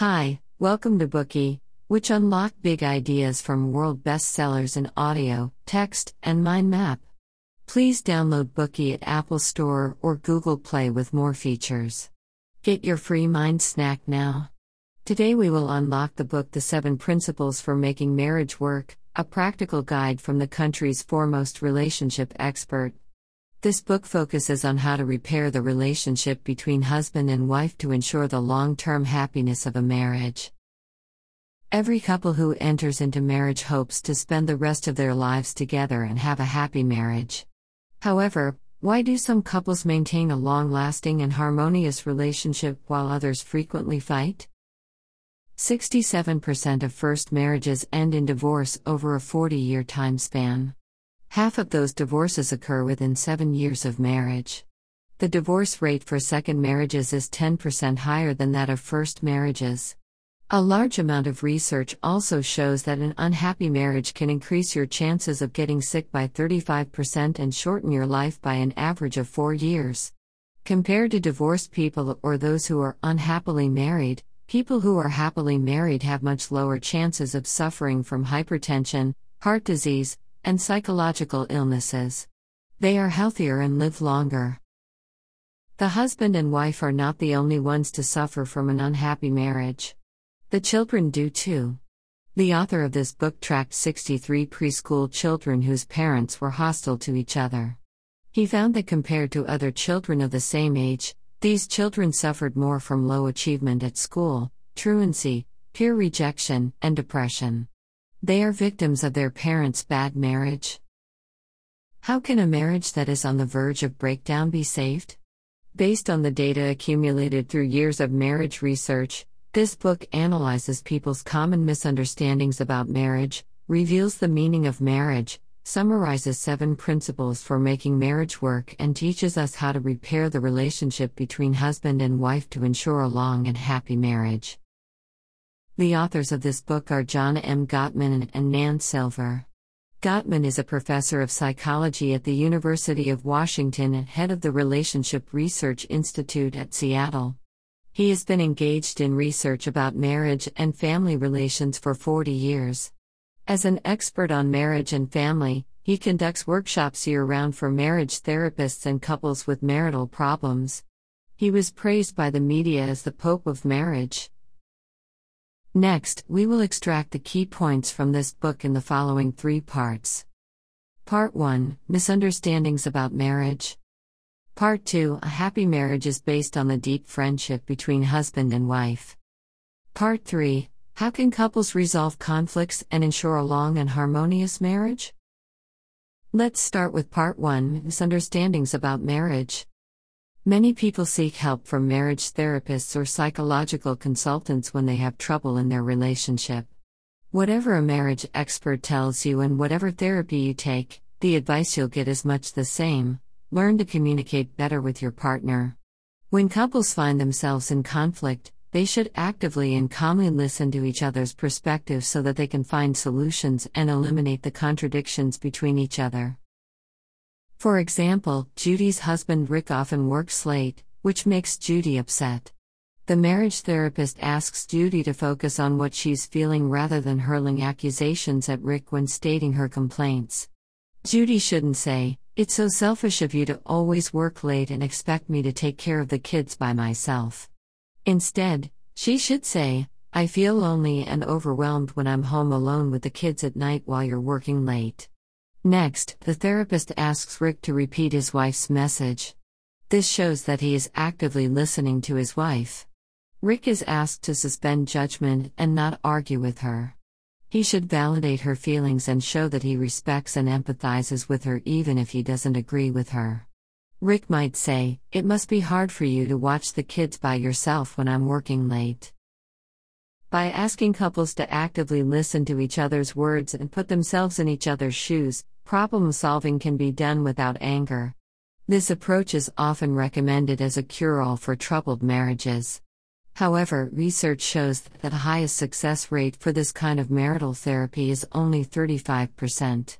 Hi, welcome to Bookey, which unlock big ideas from world bestsellers in audio, text, and mind map. Please download Bookey at Apple Store or Google Play with more features. Get your free mind snack now. Today we will unlock the book The Seven Principles for Making Marriage Work, a practical guide from the country's foremost relationship expert. This book focuses on how to repair the relationship between husband and wife to ensure the long term happiness of a marriage. Every couple who enters into marriage hopes to spend the rest of their lives together and have a happy marriage. However, why do some couples maintain a long lasting and harmonious relationship while others frequently fight? 67% of first marriages end in divorce over a 40 year time span. Half of those divorces occur within seven years of marriage. The divorce rate for second marriages is 10% higher than that of first marriages. A large amount of research also shows that an unhappy marriage can increase your chances of getting sick by 35% and shorten your life by an average of four years. Compared to divorced people or those who are unhappily married, people who are happily married have much lower chances of suffering from hypertension, heart disease, and psychological illnesses. They are healthier and live longer. The husband and wife are not the only ones to suffer from an unhappy marriage. The children do too. The author of this book tracked 63 preschool children whose parents were hostile to each other. He found that compared to other children of the same age, these children suffered more from low achievement at school, truancy, peer rejection, and depression. They are victims of their parents' bad marriage. How can a marriage that is on the verge of breakdown be saved? Based on the data accumulated through years of marriage research, this book analyzes people's common misunderstandings about marriage, reveals the meaning of marriage, summarizes seven principles for making marriage work, and teaches us how to repair the relationship between husband and wife to ensure a long and happy marriage. The authors of this book are John M. Gottman and Nan Silver. Gottman is a professor of psychology at the University of Washington and head of the Relationship Research Institute at Seattle. He has been engaged in research about marriage and family relations for 40 years. As an expert on marriage and family, he conducts workshops year round for marriage therapists and couples with marital problems. He was praised by the media as the Pope of Marriage. Next, we will extract the key points from this book in the following three parts. Part 1 Misunderstandings about marriage. Part 2 A happy marriage is based on the deep friendship between husband and wife. Part 3 How can couples resolve conflicts and ensure a long and harmonious marriage? Let's start with Part 1 Misunderstandings about marriage. Many people seek help from marriage therapists or psychological consultants when they have trouble in their relationship. Whatever a marriage expert tells you and whatever therapy you take, the advice you'll get is much the same learn to communicate better with your partner. When couples find themselves in conflict, they should actively and calmly listen to each other's perspectives so that they can find solutions and eliminate the contradictions between each other. For example, Judy's husband Rick often works late, which makes Judy upset. The marriage therapist asks Judy to focus on what she's feeling rather than hurling accusations at Rick when stating her complaints. Judy shouldn't say, It's so selfish of you to always work late and expect me to take care of the kids by myself. Instead, she should say, I feel lonely and overwhelmed when I'm home alone with the kids at night while you're working late. Next, the therapist asks Rick to repeat his wife's message. This shows that he is actively listening to his wife. Rick is asked to suspend judgment and not argue with her. He should validate her feelings and show that he respects and empathizes with her even if he doesn't agree with her. Rick might say, It must be hard for you to watch the kids by yourself when I'm working late. By asking couples to actively listen to each other's words and put themselves in each other's shoes, problem solving can be done without anger. This approach is often recommended as a cure all for troubled marriages. However, research shows that the highest success rate for this kind of marital therapy is only 35%.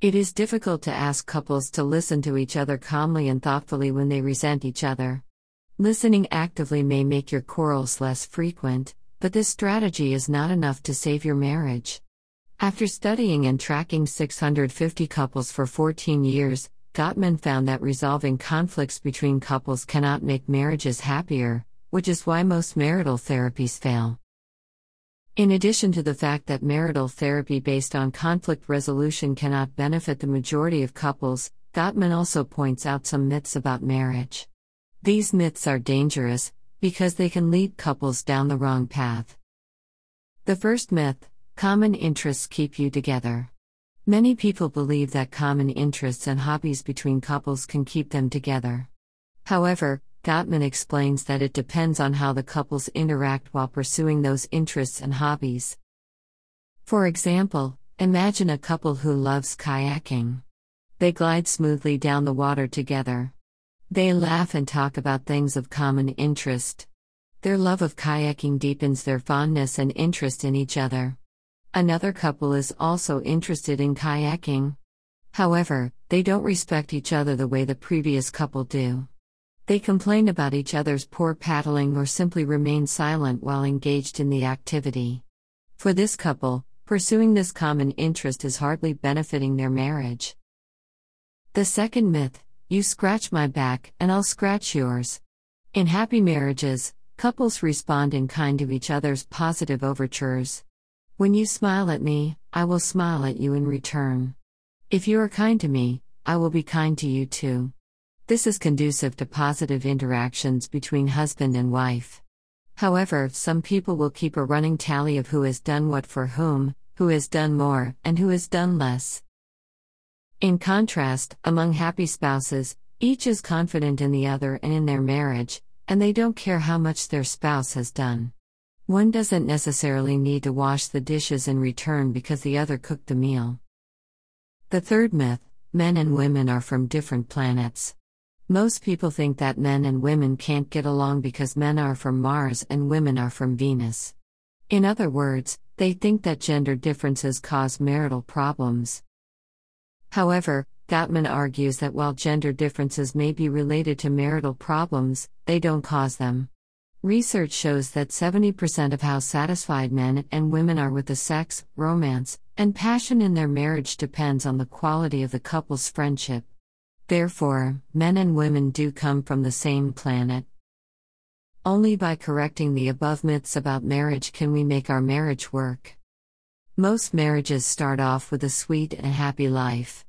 It is difficult to ask couples to listen to each other calmly and thoughtfully when they resent each other. Listening actively may make your quarrels less frequent, but this strategy is not enough to save your marriage. After studying and tracking 650 couples for 14 years, Gottman found that resolving conflicts between couples cannot make marriages happier, which is why most marital therapies fail. In addition to the fact that marital therapy based on conflict resolution cannot benefit the majority of couples, Gottman also points out some myths about marriage. These myths are dangerous because they can lead couples down the wrong path. The first myth common interests keep you together. Many people believe that common interests and hobbies between couples can keep them together. However, Gottman explains that it depends on how the couples interact while pursuing those interests and hobbies. For example, imagine a couple who loves kayaking. They glide smoothly down the water together. They laugh and talk about things of common interest. Their love of kayaking deepens their fondness and interest in each other. Another couple is also interested in kayaking. However, they don't respect each other the way the previous couple do. They complain about each other's poor paddling or simply remain silent while engaged in the activity. For this couple, pursuing this common interest is hardly benefiting their marriage. The second myth you scratch my back, and I'll scratch yours. In happy marriages, couples respond in kind to each other's positive overtures. When you smile at me, I will smile at you in return. If you are kind to me, I will be kind to you too. This is conducive to positive interactions between husband and wife. However, some people will keep a running tally of who has done what for whom, who has done more, and who has done less. In contrast, among happy spouses, each is confident in the other and in their marriage, and they don't care how much their spouse has done. One doesn't necessarily need to wash the dishes in return because the other cooked the meal. The third myth men and women are from different planets. Most people think that men and women can't get along because men are from Mars and women are from Venus. In other words, they think that gender differences cause marital problems. However, Gottman argues that while gender differences may be related to marital problems, they don't cause them. Research shows that 70% of how satisfied men and women are with the sex, romance, and passion in their marriage depends on the quality of the couple's friendship. Therefore, men and women do come from the same planet. Only by correcting the above myths about marriage can we make our marriage work. Most marriages start off with a sweet and happy life.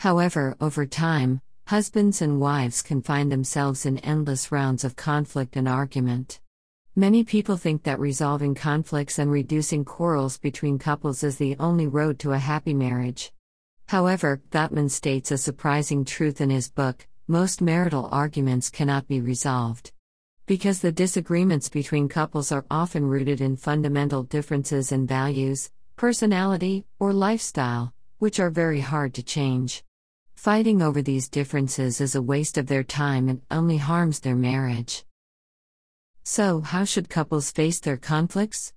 However, over time, husbands and wives can find themselves in endless rounds of conflict and argument. Many people think that resolving conflicts and reducing quarrels between couples is the only road to a happy marriage. However, Gottman states a surprising truth in his book most marital arguments cannot be resolved. Because the disagreements between couples are often rooted in fundamental differences in values, personality, or lifestyle, which are very hard to change. Fighting over these differences is a waste of their time and only harms their marriage. So, how should couples face their conflicts?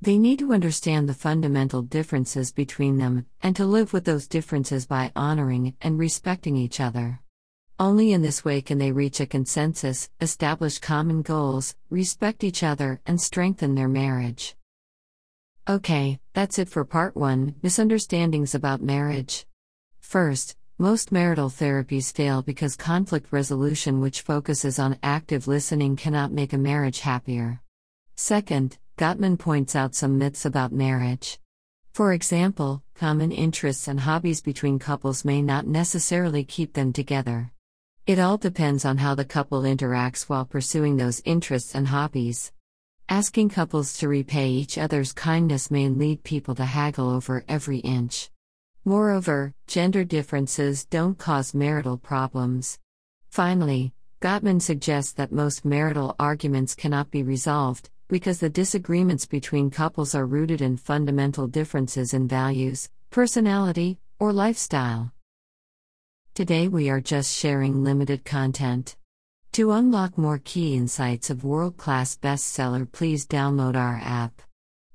They need to understand the fundamental differences between them and to live with those differences by honoring and respecting each other. Only in this way can they reach a consensus, establish common goals, respect each other, and strengthen their marriage. Okay, that's it for part 1 Misunderstandings about marriage. First, most marital therapies fail because conflict resolution, which focuses on active listening, cannot make a marriage happier. Second, Gottman points out some myths about marriage. For example, common interests and hobbies between couples may not necessarily keep them together. It all depends on how the couple interacts while pursuing those interests and hobbies. Asking couples to repay each other's kindness may lead people to haggle over every inch. Moreover, gender differences don't cause marital problems. Finally, Gottman suggests that most marital arguments cannot be resolved because the disagreements between couples are rooted in fundamental differences in values, personality, or lifestyle. Today we are just sharing limited content. To unlock more key insights of world class bestseller, please download our app.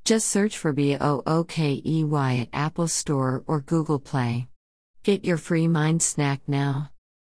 Just search for BOOKEY at Apple Store or Google Play. Get your free mind snack now.